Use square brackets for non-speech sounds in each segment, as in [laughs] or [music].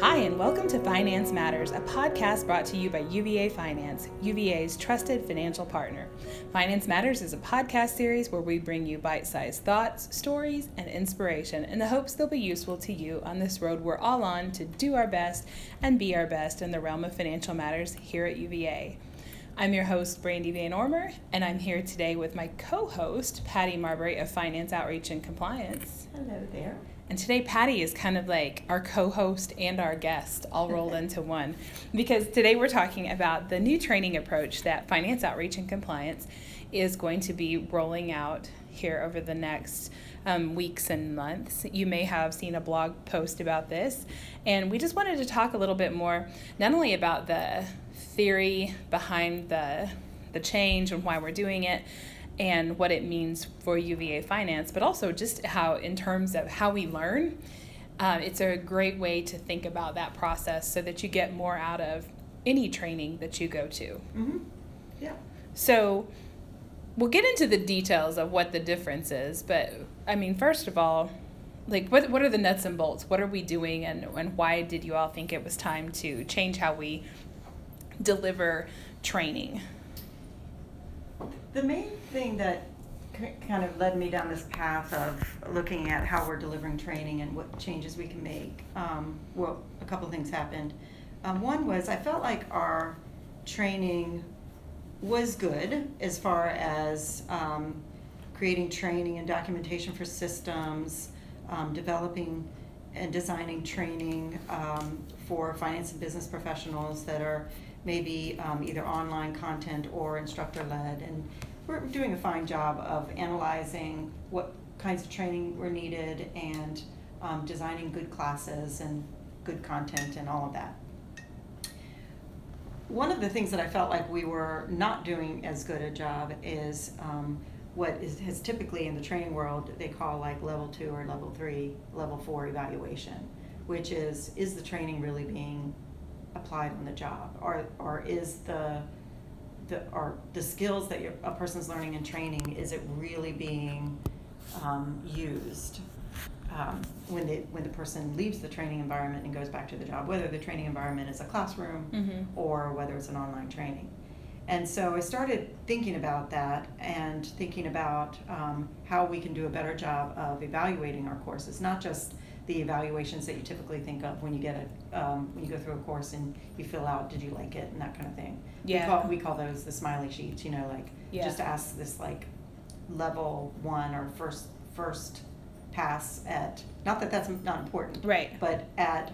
Hi, and welcome to Finance Matters, a podcast brought to you by UVA Finance, UVA's trusted financial partner. Finance Matters is a podcast series where we bring you bite sized thoughts, stories, and inspiration in the hopes they'll be useful to you on this road we're all on to do our best and be our best in the realm of financial matters here at UVA. I'm your host, Brandy Van Ormer, and I'm here today with my co host, Patty Marbury of Finance Outreach and Compliance. Hello there. And today, Patty is kind of like our co host and our guest all rolled [laughs] into one. Because today we're talking about the new training approach that Finance Outreach and Compliance is going to be rolling out here over the next um, weeks and months. You may have seen a blog post about this. And we just wanted to talk a little bit more, not only about the theory behind the, the change and why we're doing it, and what it means for UVA finance, but also just how, in terms of how we learn, uh, it's a great way to think about that process so that you get more out of any training that you go to. Mm-hmm. Yeah. So we'll get into the details of what the difference is, but I mean, first of all, like what what are the nuts and bolts? What are we doing, and and why did you all think it was time to change how we deliver training? The main thing that kind of led me down this path of looking at how we're delivering training and what changes we can make, um, well, a couple things happened. Um, one was I felt like our training was good as far as um, creating training and documentation for systems, um, developing and designing training um, for finance and business professionals that are maybe um, either online content or instructor led. And we're doing a fine job of analyzing what kinds of training were needed and um, designing good classes and good content and all of that. One of the things that I felt like we were not doing as good a job is um, what is has typically in the training world they call like level two or level three, level four evaluation, which is is the training really being applied on the job, or or is the the or the skills that a person's learning and training is it really being um, used um, when the when the person leaves the training environment and goes back to the job, whether the training environment is a classroom Mhm. or whether it's an online training. And so I started thinking about that and thinking about um, how we can do a better job of evaluating our courses, not just the evaluations that you typically think of when you get a um, when you go through a course and you fill out did you like it and that kind of thing. Yeah. We call we call those the smiley sheets. You know, like Yeah. just ask this like level one or first first pass at not that that's not important, Right. but at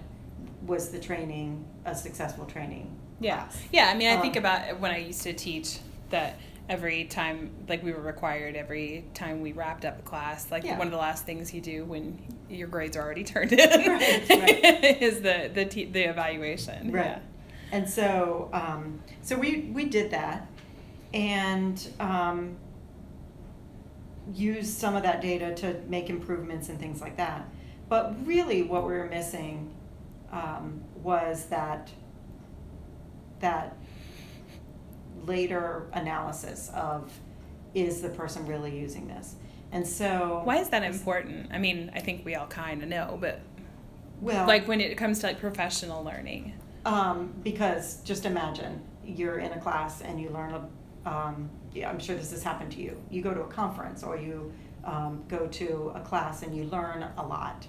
was the training a successful training Yeah. class? Yeah, I mean, I think Um, about when I used to teach that every time, like we were required every time we wrapped up a class, like Yeah. one of the last things you do when your grades are already turned in Right, right. [laughs] is the the te- the evaluation. Right. Yeah. And so, um, so we, we did that and um, used some of that data to make improvements and things like that. But really, what we were missing um, was that that later analysis of is the person really using this? And so, Why is that important? I mean, I think we all kind of know, but well, like when it comes to like professional learning. Um, because just imagine you're in a class and you learn a, um, yeah, I'm sure this has happened to you. You go to a conference or you um, go to a class and you learn a lot.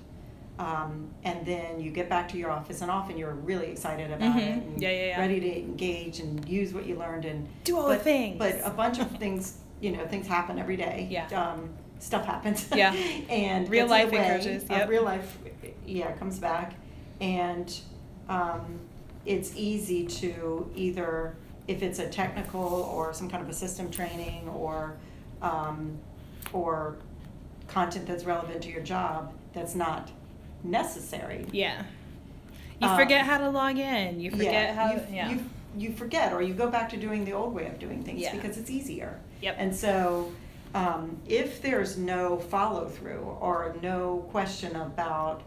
Um, and then you get back to your office and often you're really excited about Mhm. it and Yeah, yeah, yeah. ready to engage and use what you learned and Do all the but, things. But a bunch of things, you know, things happen every day. Yeah. Um, stuff happens. Yeah. [laughs] and Real life way encourages, yep. Real life, yeah, comes back, and um, it's easy to either, if it's a technical or some kind of a system training or um, or content that's relevant to your job that's not necessary. Yeah. You Um, forget how to log in. You forget yeah, how. you, yeah. you you forget or you go back to doing the old way of doing things Yeah. because it's easier. Yep. And so, um, if there's no follow through or no question about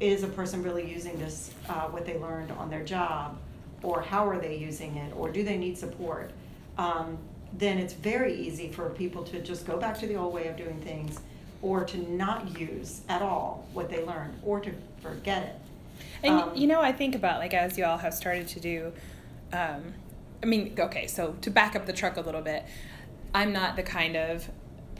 is a person really using this uh, what they learned on their job, or how are they using it, or do they need support, um, then it's very easy for people to just go back to the old way of doing things, or to not use at all what they learned, or to forget it. And Um, you know, I think about like as you all have started to do. Um, I mean, okay, so to back up the truck a little bit, I'm not the kind of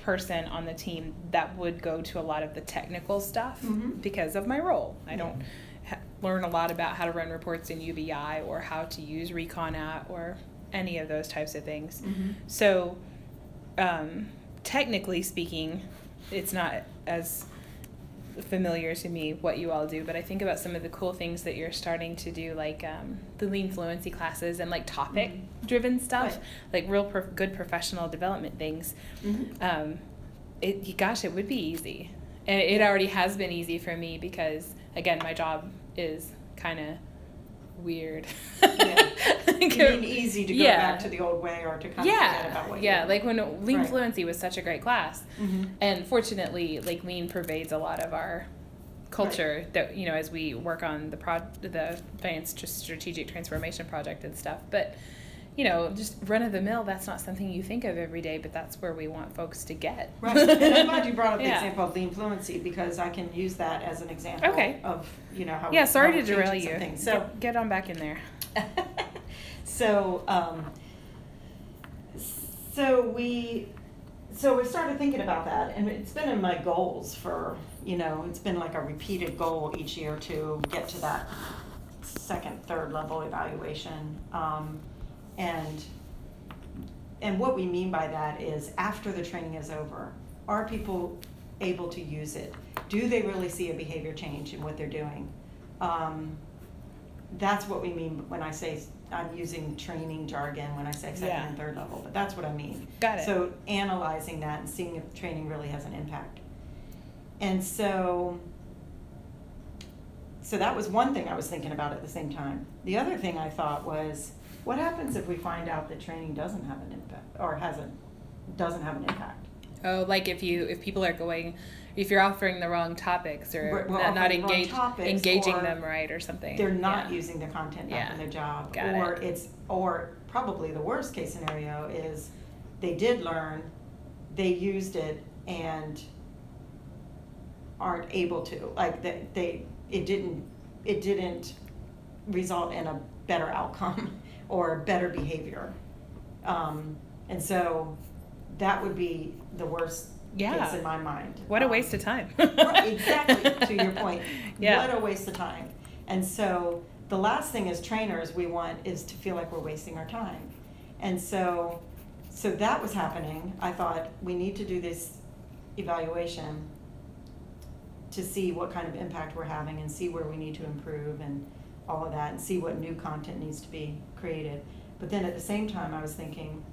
person on the team that would go to a lot of the technical stuff Mhm. because of my role. I don't ha- learn a lot about how to run reports in UBI or how to use Recon at or any of those types of things. Mhm. So, um, technically speaking, it's not as familiar to me what you all do, but I think about some of the cool things that you're starting to do, like um, the lean fluency classes and like topic driven stuff, Right. like real prof- good professional development things. Mhm. Um, it, gosh, it would be easy. And it already has been easy for me because, again, my job is kind of weird. [laughs] Yeah. You mean easy to go Yeah. back to the old way or to kind of forget about yeah, what yeah. you Like when Lean Right. Fluency was such a great class, Mhm. and fortunately, like Lean pervades a lot of our culture that you know as we work on the prod the tr- strategic transformation project and stuff. But you know, just run of the mill. That's not something you think of every day, but that's where we want folks to get. Right, and I'm glad you brought up the [laughs] Yeah. example of lean fluency because I can use that as an example Okay. of you know how Yeah, sorry to derail you. things. So get, get on back in there. [laughs] so um, so we so we started thinking about that and it's been in my goals for you know it's been like a repeated goal each year to get to that second third level evaluation um, and and what we mean by that is after the training is over are people able to use it do they really see a behavior change in what they're doing um, that's what we mean when I say I'm using training jargon when I say second Yeah. and third level, but that's what I mean. Got it. So analyzing that and seeing if training really has an impact. And so so that was one thing I was thinking about at the same time. The other thing I thought was what happens if we find out that training doesn't have an impact or hasn't doesn't have an impact? Oh, like if you if people are going, if you're offering the wrong topics or not, not offering the wrong engage, topics engaging them right or something. they're not Yeah. using the content Yeah. in their job Got or it. it's or probably the worst case scenario is they did learn they used it and aren't able to like that they it didn't it didn't result in a better outcome [laughs] or better behavior um, and so that would be the worst Yeah. case in my mind What a Um, waste of time. [laughs] right, exactly to your point. [laughs] Yeah. What a waste of time. And so the last thing as trainers we want is to feel like we're wasting our time. And so so that was happening. I thought we need to do this evaluation to see what kind of impact we're having and see where we need to improve and all of that and see what new content needs to be created. But then at the same time I was thinking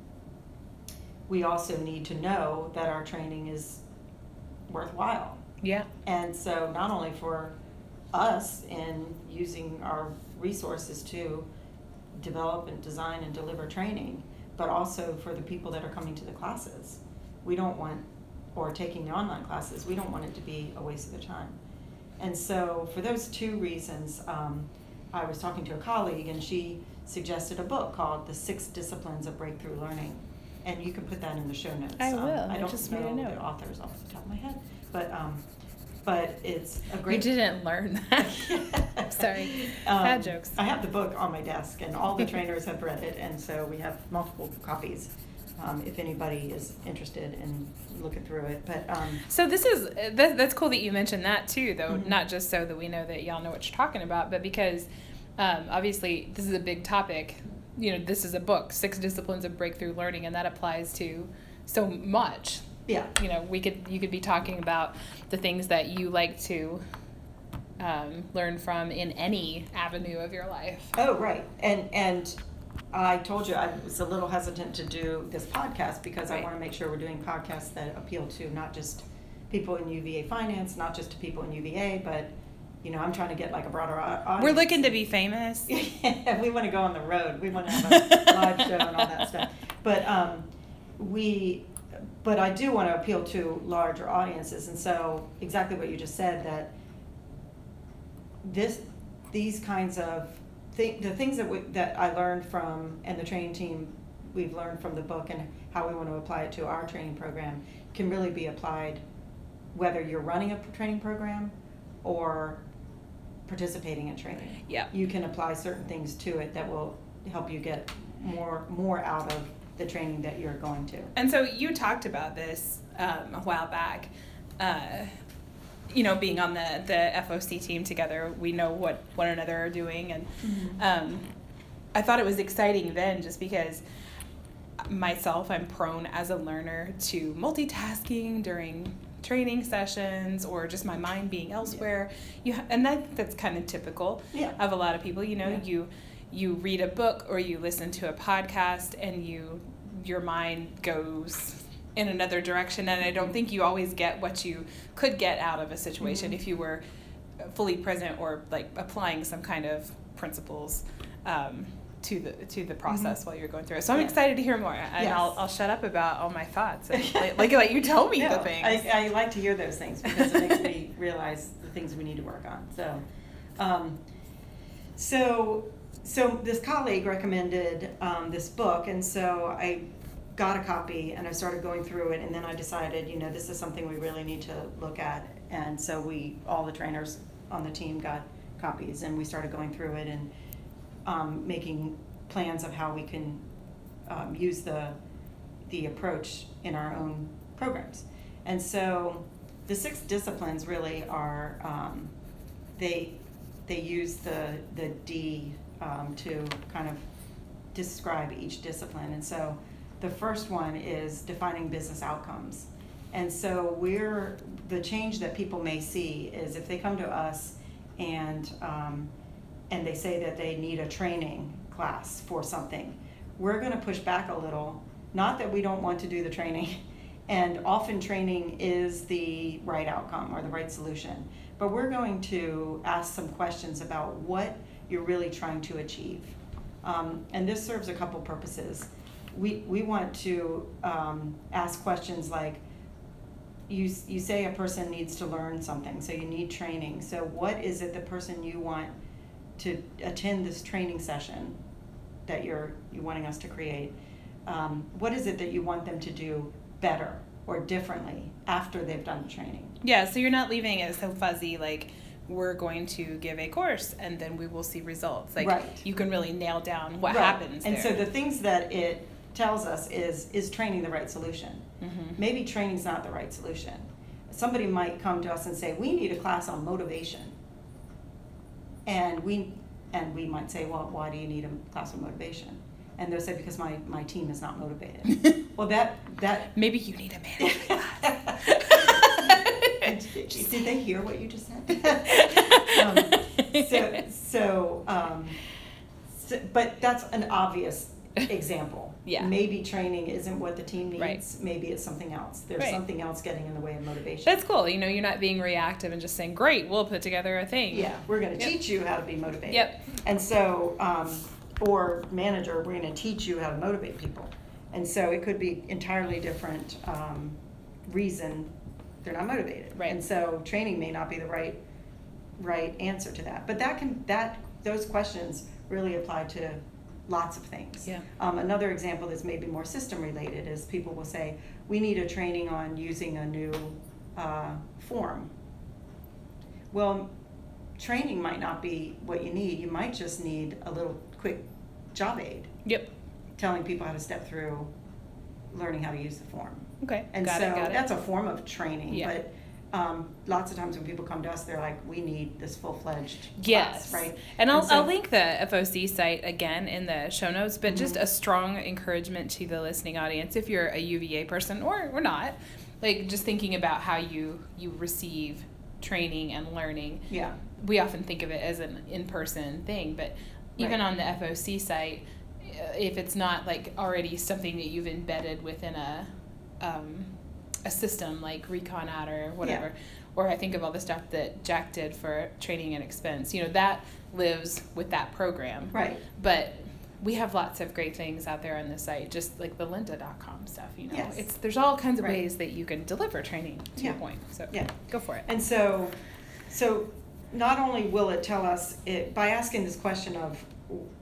we also need to know that our training is worthwhile. yeah. And so not only for us in using our resources to develop and design and deliver training, but also for the people that are coming to the classes. We don't want, or taking the online classes, we don't want it to be a waste of their time. And so for those two reasons, um, I was talking to a colleague and she suggested a book called The Six Disciplines of Breakthrough Learning. And you can put that in the show notes. I Um, will. I I don't just made a know note. the authors off the top of my head, but, um, but it's a great. You didn't learn [laughs] that. Sorry. Um, Bad jokes. I have the book on my desk, and all the trainers have read it, and so we have multiple copies. Um, if anybody is interested in looking through it, but um, So this is that, that's cool that you mentioned that too, though. Mhm. Not just so that we know that y'all know what you're talking about, but because um, obviously this is a big topic. You know, this is a book, Six Disciplines of Breakthrough Learning, and that applies to so much. yeah, You know, we could you could be talking about the things that you like to um, learn from in any avenue of your life. Oh, right. And and I told you I was a little hesitant to do this podcast because I want to make sure we're doing podcasts that appeal to not just people in UVA finance, not just to people in UVA, but you know, I'm trying to get like a broader audience. We're looking to be famous. [laughs] Yeah, we want to go on the road. We want to have a [laughs] live show and all that stuff. But um, we, but I do want to appeal to larger audiences, and so exactly what you just said that this, these kinds of thi- the things that we, that I learned from and the training team we've learned from the book and how we want to apply it to our training program can really be applied whether you're running a training program or participating in training. Yeah. You can apply certain things to it that will help you get more more out of the training that you're going to. And so you talked about this um, a while back. Uh, you know, being on the the FOC team together, we know what one another are doing, and um, I thought it was exciting then, just because myself, I'm prone as a learner to multitasking during training sessions or just my mind being elsewhere. You ha- and that that's kind of typical Yeah. of a lot of people. You know, Yeah. you you read a book or you listen to a podcast and you your mind goes in another direction and I don't think you always get what you could get out of a situation Mhm. if you were fully present or like applying some kind of principles um, to the to the process while you're going through it. So I'm Yeah. excited to hear more, and Yes. I'll, I'll shut up about all my thoughts and [laughs] like, like let you tell me the things. I, I like to hear those things because it makes me [laughs] realize the things we need to work on. So, um, so, so this colleague recommended um, this book, and so I got a copy and I started going through it, and then I decided, you know, this is something we really need to look at, and so we, all the trainers on the team got copies, and we started going through it and um, making plans of how we can um, use the the approach in our own programs. And so the six disciplines really are um, they they use the the D um, to kind of describe each discipline. And so the first one is defining business outcomes. And so we're the change that people may see is if they come to us and um, and they say that they need a training class for something, we're going to push back a little. Not that we don't want to do the training, [laughs] and often training is the right outcome or the right solution, but we're going to ask some questions about what you're really trying to achieve. Um, and this serves a couple purposes. We, we want to um, ask questions like, you, you say a person needs to learn something, so you need training. So what is it the person you want to attend this training session that you're, you're wanting us to create? Um, what is it that you want them to do better or differently after they've done the training? Yeah, so you're not leaving it so fuzzy like we're going to give a course and then we will see results. Like Right. you can really nail down what Right. happens And there. so the things that it tells us is, is training the right solution? Mhm. Maybe training's not the right solution. Somebody might come to us and say, we need a class on motivation. And we, and we might say, well, why do you need a class on motivation? And they'll say, because my, my team is not motivated. [laughs] Well, that, that. Maybe you need a management class. [laughs] Did they hear what you just said? [laughs] Um, So, so, um, so, but that's an obvious [laughs] example. Yeah. Maybe training isn't what the team Right. needs, maybe it's something else. There's Right. something else getting in the way of motivation. That's cool. You know, you're not being reactive and just saying, "Great, we'll put together a thing." Yeah, we're gonna Yep. teach you how to be motivated. Yep. And so, um, or manager, we're gonna teach you how to motivate people. And so it could be entirely different, um, reason they're not motivated. Right. And so training may not be the right, right answer to that. But that can, that, those questions really apply to lots of things. Yeah. Um, another example that's maybe more system related is people will say, we need a training on using a new, uh, form. Well, training might not be what you need. You might just need a little quick job aid Yep. telling people how to step through learning how to use the form. Okay. And got so it. Got that's a form of training, Yeah. but um, lots of times when people come to us, they're like, we need this full fledged Yes. class, right? And I'll, so- I'll link the FOC site again in the show notes, but just Mhm. a strong encouragement to the listening audience if you're a UVA person or, or not, like just thinking about how you, you receive training and learning. Yeah, We often think of it as an in person thing, but even Right. on the FOC site, uh, if it's not like already something that you've embedded within a, um, a system like Recon or whatever, or I think of all the stuff that Jack did for training and expense, you know, that lives with that program. right. But we have lots of great things out there on the site, just like the lynda.com stuff, you know. Yes. It's there's all kinds of Right. ways that you can deliver training to your point. So Yeah. go for it. And so, so not only will it tell us it, by asking this question of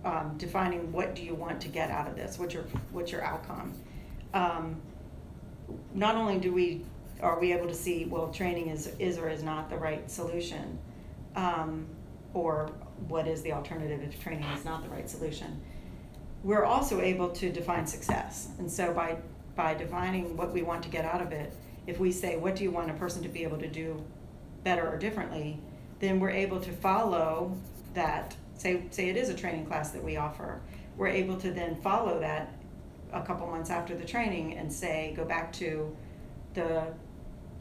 um, defining what do you want to get out of this, what's your what's your outcome. Um, not only do we are we able to see well training is is or is not the right solution. Um, or what is the alternative if training is not the right solution. We're also able to define success. And so by, by defining what we want to get out of it, if we say, what do you want a person to be able to do better or differently, then we're able to follow that. Say, say it is a training class that we offer. We're able to then follow that a couple months after the training and say, go back to the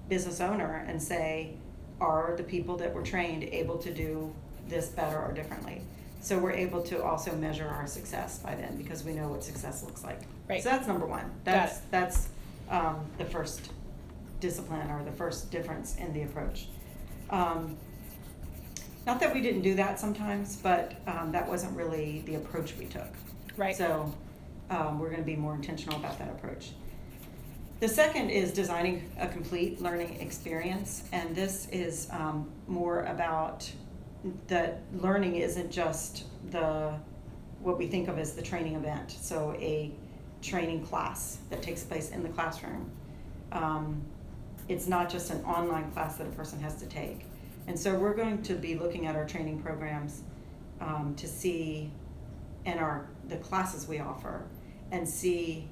business owner and say, are the people that were trained able to do this better or differently? So we're able to also measure our success by then because we know what success looks like. Right. So that's number one. That's that's um, the first discipline or the first difference in the approach. Um, not that we didn't do that sometimes, but um, that wasn't really the approach we took. Right. So um, we're going to be more intentional about that approach. The second is designing a complete learning experience, and this is um, more about that learning isn't just the what we think of as the training event. So a training class that takes place in the classroom. Um, it's not just an online class that a person has to take. And so we're going to be looking at our training programs um, to see, and our the classes we offer, and see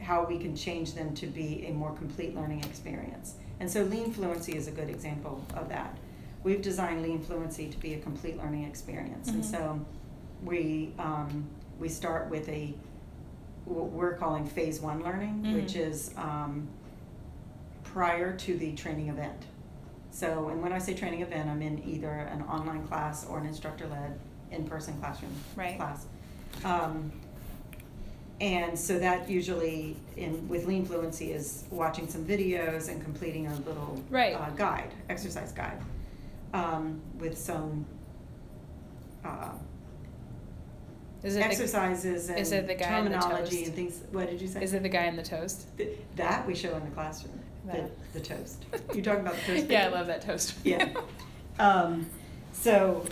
how we can change them to be a more complete learning experience. And so Lean Fluency is a good example of that. We've designed Lean Fluency to be a complete learning experience, and Mhm. so we um, we start with a what we're calling phase one learning, Mhm. which is um, prior to the training event. So, and when I say training event, I'm in either an online class or an instructor-led in-person classroom Right. class. Um, and so that usually in with lean fluency is watching some videos and completing a little Right. uh, guide, exercise guide, um, with some uh, Is it exercises and the the terminology and things. What did you say? Is it the guy in the toast? Th- that we show in the classroom? The, the toast. you're talking about the toast? [laughs] yeah, I love that toast. Yeah. Um, so,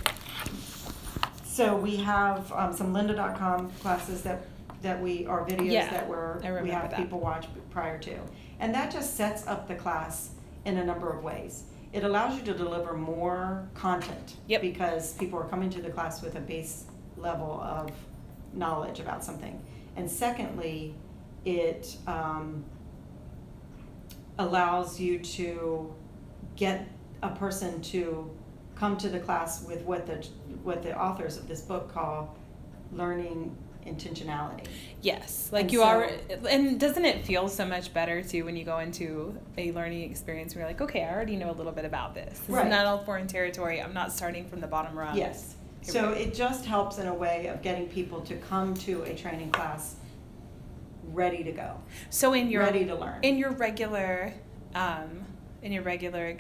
so we have um, some lynda.com classes that, that we, are videos Yeah, that we're, we have that. people watch prior to. And that just sets up the class in a number of ways. It allows you to deliver more content. Yep. Because people are coming to the class with a base level of knowledge about something. And secondly, it, um, allows you to get a person to come to the class with what the what the authors of this book call learning intentionality. Yes, like And you so- are, and doesn't it feel so much better too when you go into a learning experience where you're like, okay, I already know a little bit about this. This Right. is not all foreign territory. I'm not starting from the bottom rung. Yes. Here So it just helps in a way of getting people to come to a training class ready to go, So in your ready to learn. in your regular, um, in your regular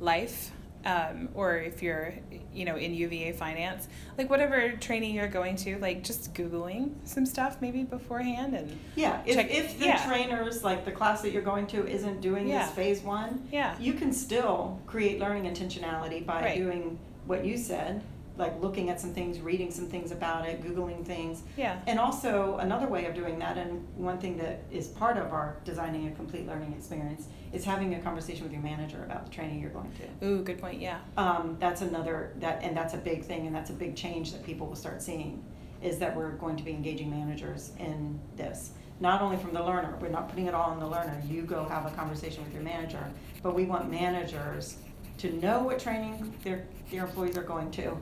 life, um, or if you're, you know, in UVA finance, like whatever training you're going to, like just googling some stuff maybe beforehand and yeah, if, check- if the yeah. trainers, like the class that you're going to, isn't doing Yeah. this phase one, yeah, you can still create learning intentionality by Right. doing what you said, like looking at some things, reading some things about it, Googling things. yeah, And also, another way of doing that, and one thing that is part of our designing a complete learning experience, is having a conversation with your manager about the training you're going to. ooh, good point, yeah, Um, that's another, that, and that's a big thing, and that's a big change that people will start seeing, is that we're going to be engaging managers in this. Not only from the learner, we're not putting it all on the learner, you go have a conversation with your manager, but we want managers to know what training their, their employees are going to,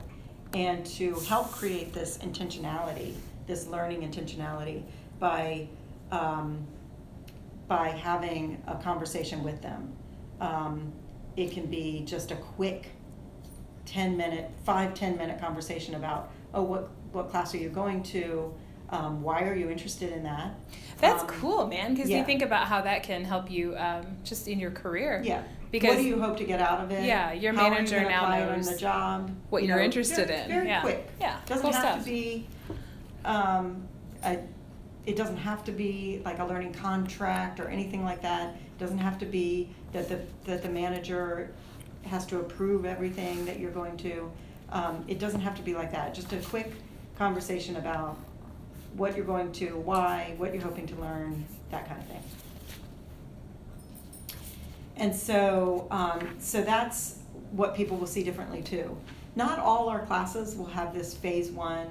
and to help create this intentionality, this learning intentionality, by, um, by having a conversation with them. Um, it can be just a quick 10 minute, five, 10 minute conversation about, oh, what, what class are you going to? Um, why are you interested in that? that's Um, cool, man, because you think about how that can help you um, just in your career. Yeah. Because what do you hope to get out of it? Yeah, your How manager are you now knows the job. what You you're know, interested very- in. Very yeah. quick. Yeah, Doesn't cool have stuff. to be. Um, a, it doesn't have to be like a learning contract or anything like that. It doesn't have to be that the that the manager has to approve everything that you're going to. Um, it doesn't have to be like that. Just a quick conversation about what you're going to, why, what you're hoping to learn, that kind of thing. And so, um, so that's what people will see differently too. not all our classes will have this phase one,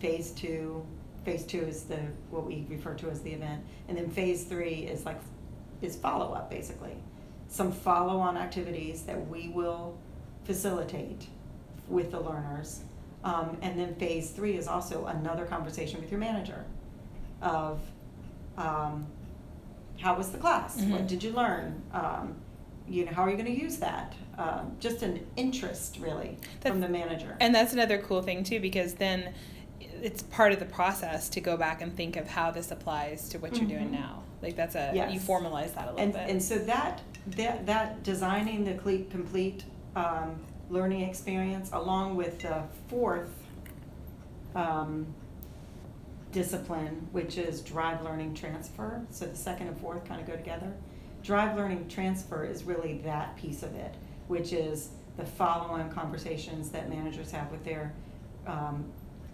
phase two. Phase two is the what we refer to as the event, and then phase three is like is follow up basically. Some follow on activities that we will facilitate with the learners, um, and then phase three is also another conversation with your manager of um, how was the class? Mhm. What did you learn? Um, you know, how are you going to use that? Um, just an interest, really, from the manager. And that's another cool thing too, because then it's part of the process to go back and think of how this applies to what you're doing Mhm. now. Like that's a Yes. you formalize that a little and, bit. and so that that that designing the complete um, learning experience along with the fourth um, discipline which is drive learning transfer. So the second and fourth kind of go together. Drive learning transfer is really that piece of it which is the follow-on conversations that managers have with their um,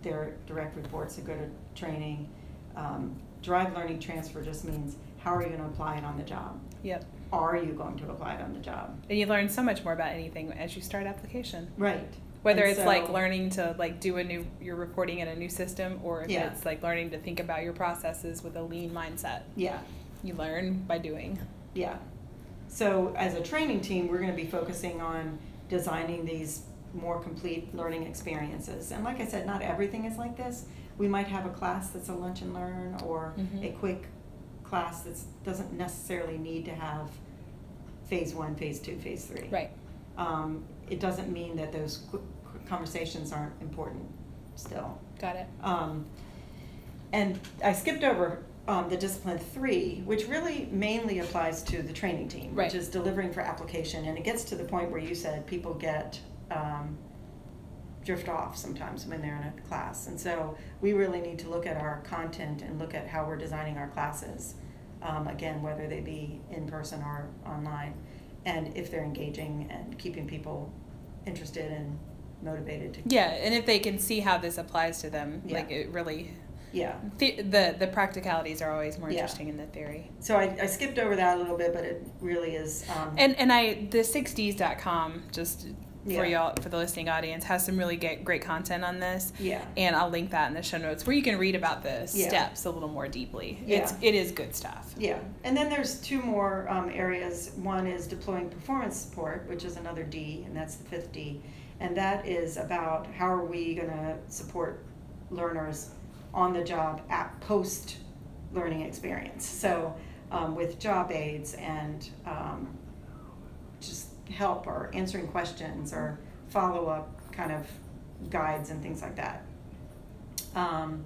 their direct reports that go to training. Um, drive learning transfer just means how are you going to apply it on the job? Yep. are you going to apply it on the job? And you learn so much more about anything as you start application. right Whether And it's like learning to like do a new you're reporting in a new system or if Yeah. it's like learning to think about your processes with a lean mindset. yeah You learn by doing. Yeah. So as a training team, we're going to be focusing on designing these more complete learning experiences. And like I said, not everything is like this. We might have a class that's a lunch and learn or Mhm. a quick class that doesn't necessarily need to have phase one, phase two, phase three. Right. Um, it doesn't mean that those conversations aren't important still. Got it. Um, and I skipped over um, the discipline three, which really mainly applies to the training team, Right. which is delivering for application. And it gets to the point where you said people get um, drift off sometimes when they're in a class. And so we really need to look at our content and look at how we're designing our classes. Um, again, whether they be in person or online, and if they're engaging and keeping people interested and motivated to Yeah, and if they can see how this applies to them, Yeah. like it really yeah the, the the practicalities are always more Yeah. interesting in the theory. So I, I skipped over that a little bit, but it really is. Um, And and I the 6ds.com just for y'all for the listening audience has some really great great content on this. yeah, And I'll link that in the show notes where you can read about the Yeah. steps a little more deeply. Yeah. It's it is good stuff. yeah. And then there's two more um, areas. One is deploying performance support, which is another D, and that's the fifth D. And that is about how are we going to support learners on the job at post learning experience. So um, with job aids and um, help or answering questions or follow up kind of guides and things like that. Um,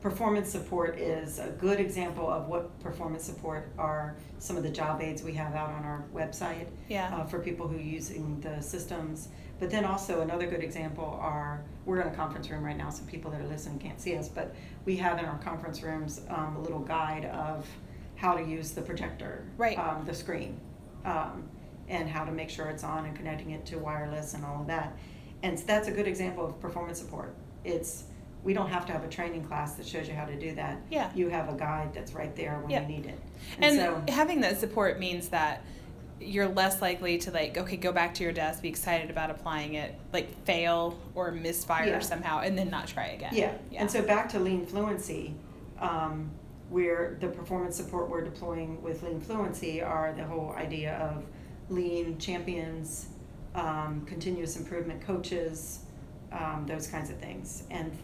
performance support is a good example of what performance support are some of the job aids we have out on our website Yeah. uh, for people who are using the systems. But then also another good example are we're in a conference room right now, so people that are listening can't see us, but we have in our conference rooms um, a little guide of how to use the projector, Right. um, the screen, um, and how to make sure it's on and connecting it to wireless and all of that. And so that's a good example of performance support. It's we don't have to have a training class that shows you how to do that. Yeah. You have a guide that's right there when Yeah. you need it. And so, having that support means that you're less likely to like okay go back to your desk be excited about applying it like fail or misfire Yeah. somehow and then not try again yeah. Yeah, and so back to lean fluency, um, where the performance support we're deploying with lean fluency are the whole idea of lean champions, um, continuous improvement coaches, um, those kinds of things. And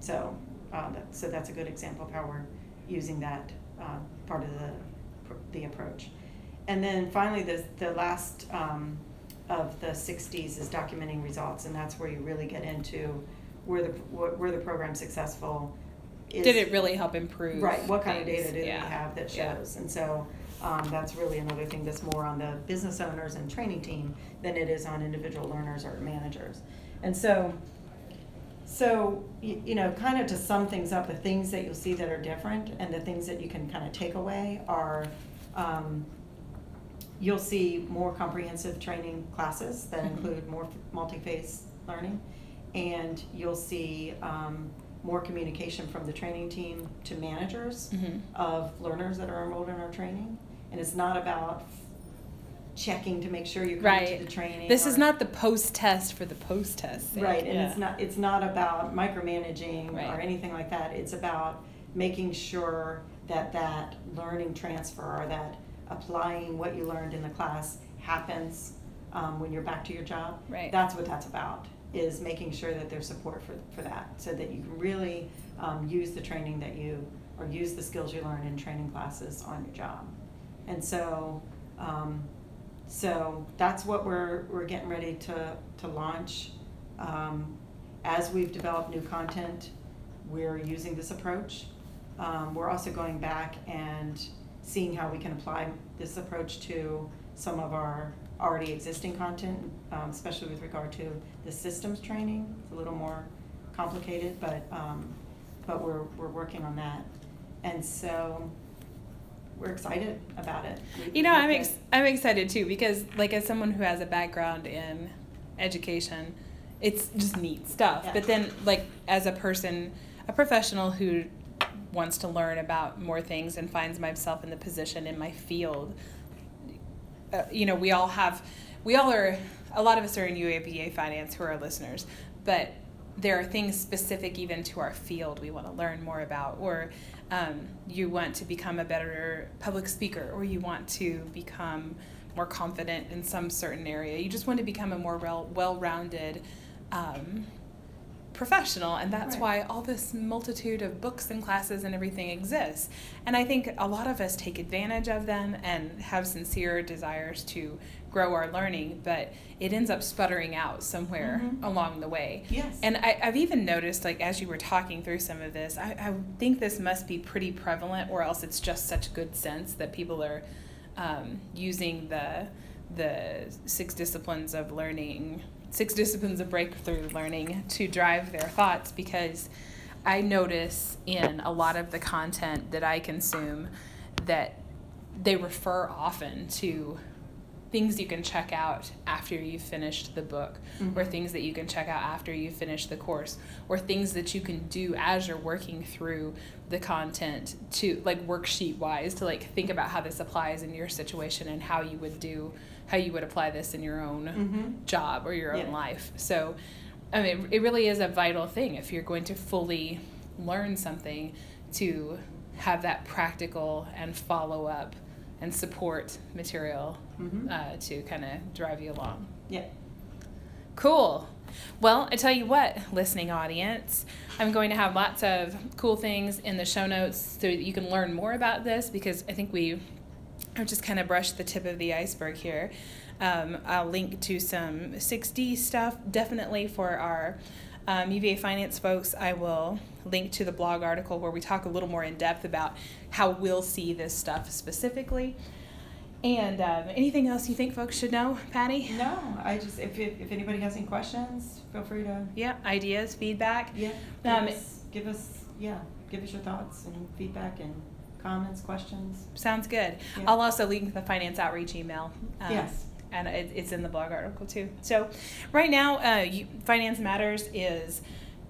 so, uh, that, so that's a good example of how we're using that uh, part of the the approach. And then finally, the the last um, of the 6Ds is documenting results, and that's where you really get into where the where the program's successful. Is, did it really help improve Right. What kind of data do Yeah. we have that Yeah. shows? And so um, that's really another thing that's more on the business owners and training team than it is on individual learners or managers. And so, so you, you know, kind of to sum things up, the things that you'll see that are different and the things that you can kind of take away are. Um, you'll see more comprehensive training classes that Mhm. include more multi-phase learning, and you'll see um, more communication from the training team to managers Mhm. of learners that are enrolled in our training. And it's not about checking to make sure you're coming Right. to the training. This is not the post test for the post test. Right, and Yeah. it's not, it's not about micromanaging or anything like that. It's about making sure that that learning transfer or that applying what you learned in the class happens um, when you're back to your job. Right. That's what that's about, is making sure that there's support for, for that, so that you can really um, use the training that you, or use the skills you learn in training classes on your job. And so, um, so that's what we're, we're getting ready to, to launch. Um, as we've developed new content, we're using this approach. Um, we're also going back and seeing how we can apply this approach to some of our already existing content, um, especially with regard to the systems training. It's a little more complicated, but, um, but we're, we're working on that. And so, we're excited about it. We- You know, I'm ex- I'm excited too because, like, as someone who has a background in education, it's just neat stuff. Yeah. But then, like, as a person, a professional who wants to learn about more things and finds myself in the position in my field, uh, you know, we all have, we all are, a lot of us are in UVA finance who are listeners, but there are things specific even to our field we want to learn more about, or um, you want to become a better public speaker, or you want to become more confident in some certain area. You just want to become a more well rounded um, professional and that's Right. why all this multitude of books and classes and everything exists and i think a lot of us take advantage of them and have sincere desires to grow our learning but it ends up sputtering out somewhere Mhm. along the way Yes. and I, i've even noticed like as you were talking through some of this I, I think this must be pretty prevalent or else it's just such good sense that people are um, using the the six disciplines of learning six disciplines of breakthrough learning to drive their thoughts because i notice in a lot of the content that i consume that they refer often to things you can check out after you've finished the book or Mhm. things that you can check out after you finish the course or things that you can do as you're working through the content to like worksheet wise to like think about how this applies in your situation and how you would do how you would apply this in your own Mhm. job or your own life so i mean it really is a vital thing if you're going to fully learn something to have that practical and follow up and support material Mhm. uh, to kind of drive you along Yeah. Cool. Well, I tell you what, listening audience, I'm going to have lots of cool things in the show notes so that you can learn more about this because I think we have just kind of brushed the tip of the iceberg here. Um, I'll link to some 6D stuff definitely for our um, UVA finance folks. I will link to the blog article where we talk a little more in depth about how we'll see this stuff specifically. And um, anything else you think folks should know, Patty? No, I just, if, if if anybody has any questions, feel free to, Yeah, ideas, feedback. yeah, give Um, us, give us, yeah, give us your thoughts and feedback and comments, questions. Sounds good. Yeah. I'll also link the finance outreach email. um, Yes. And it's in the blog article too. So, right now, uh, you, Finance Matters is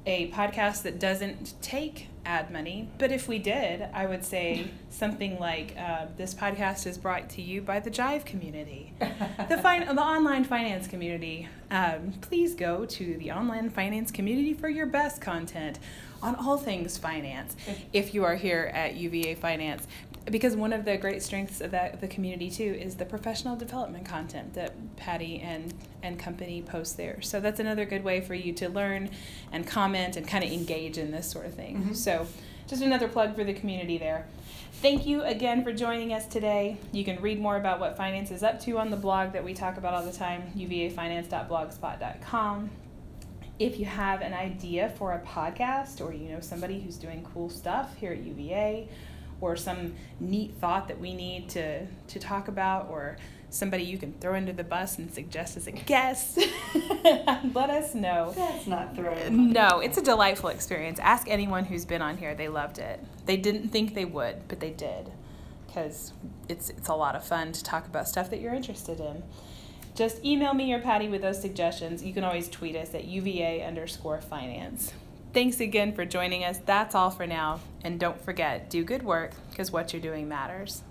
a podcast that doesn't take ad money, but if we did, I would say something like uh, this podcast is brought to you by the Jive community. [laughs] the, fin- the online finance community. Um, please go to the online finance community for your best content on all things finance if you are here at UVA Finance. Because one of the great strengths of that, the community too is the professional development content that Patty and, and company post there. So that's another good way for you to learn and comment and kind of engage in this sort of thing. Mhm. So just another plug for the community there. Thank you again for joining us today. You can read more about what finance is up to on the blog that we talk about all the time, uvafinance.blogspot.com. If you have an idea for a podcast or you know somebody who's doing cool stuff here at UVA or some neat thought that we need to, to talk about or somebody you can throw under the bus and suggest as a guest, [laughs] let us know. That's not throwing. No, it's a delightful experience. Ask anyone who's been on here; they loved it. They didn't think they would, but they did, because it's it's a lot of fun to talk about stuff that you're interested in. Just email me or Patty with those suggestions. You can always tweet us at UVA underscore finance. Thanks again for joining us. That's all for now. And don't forget, do good work because what you're doing matters.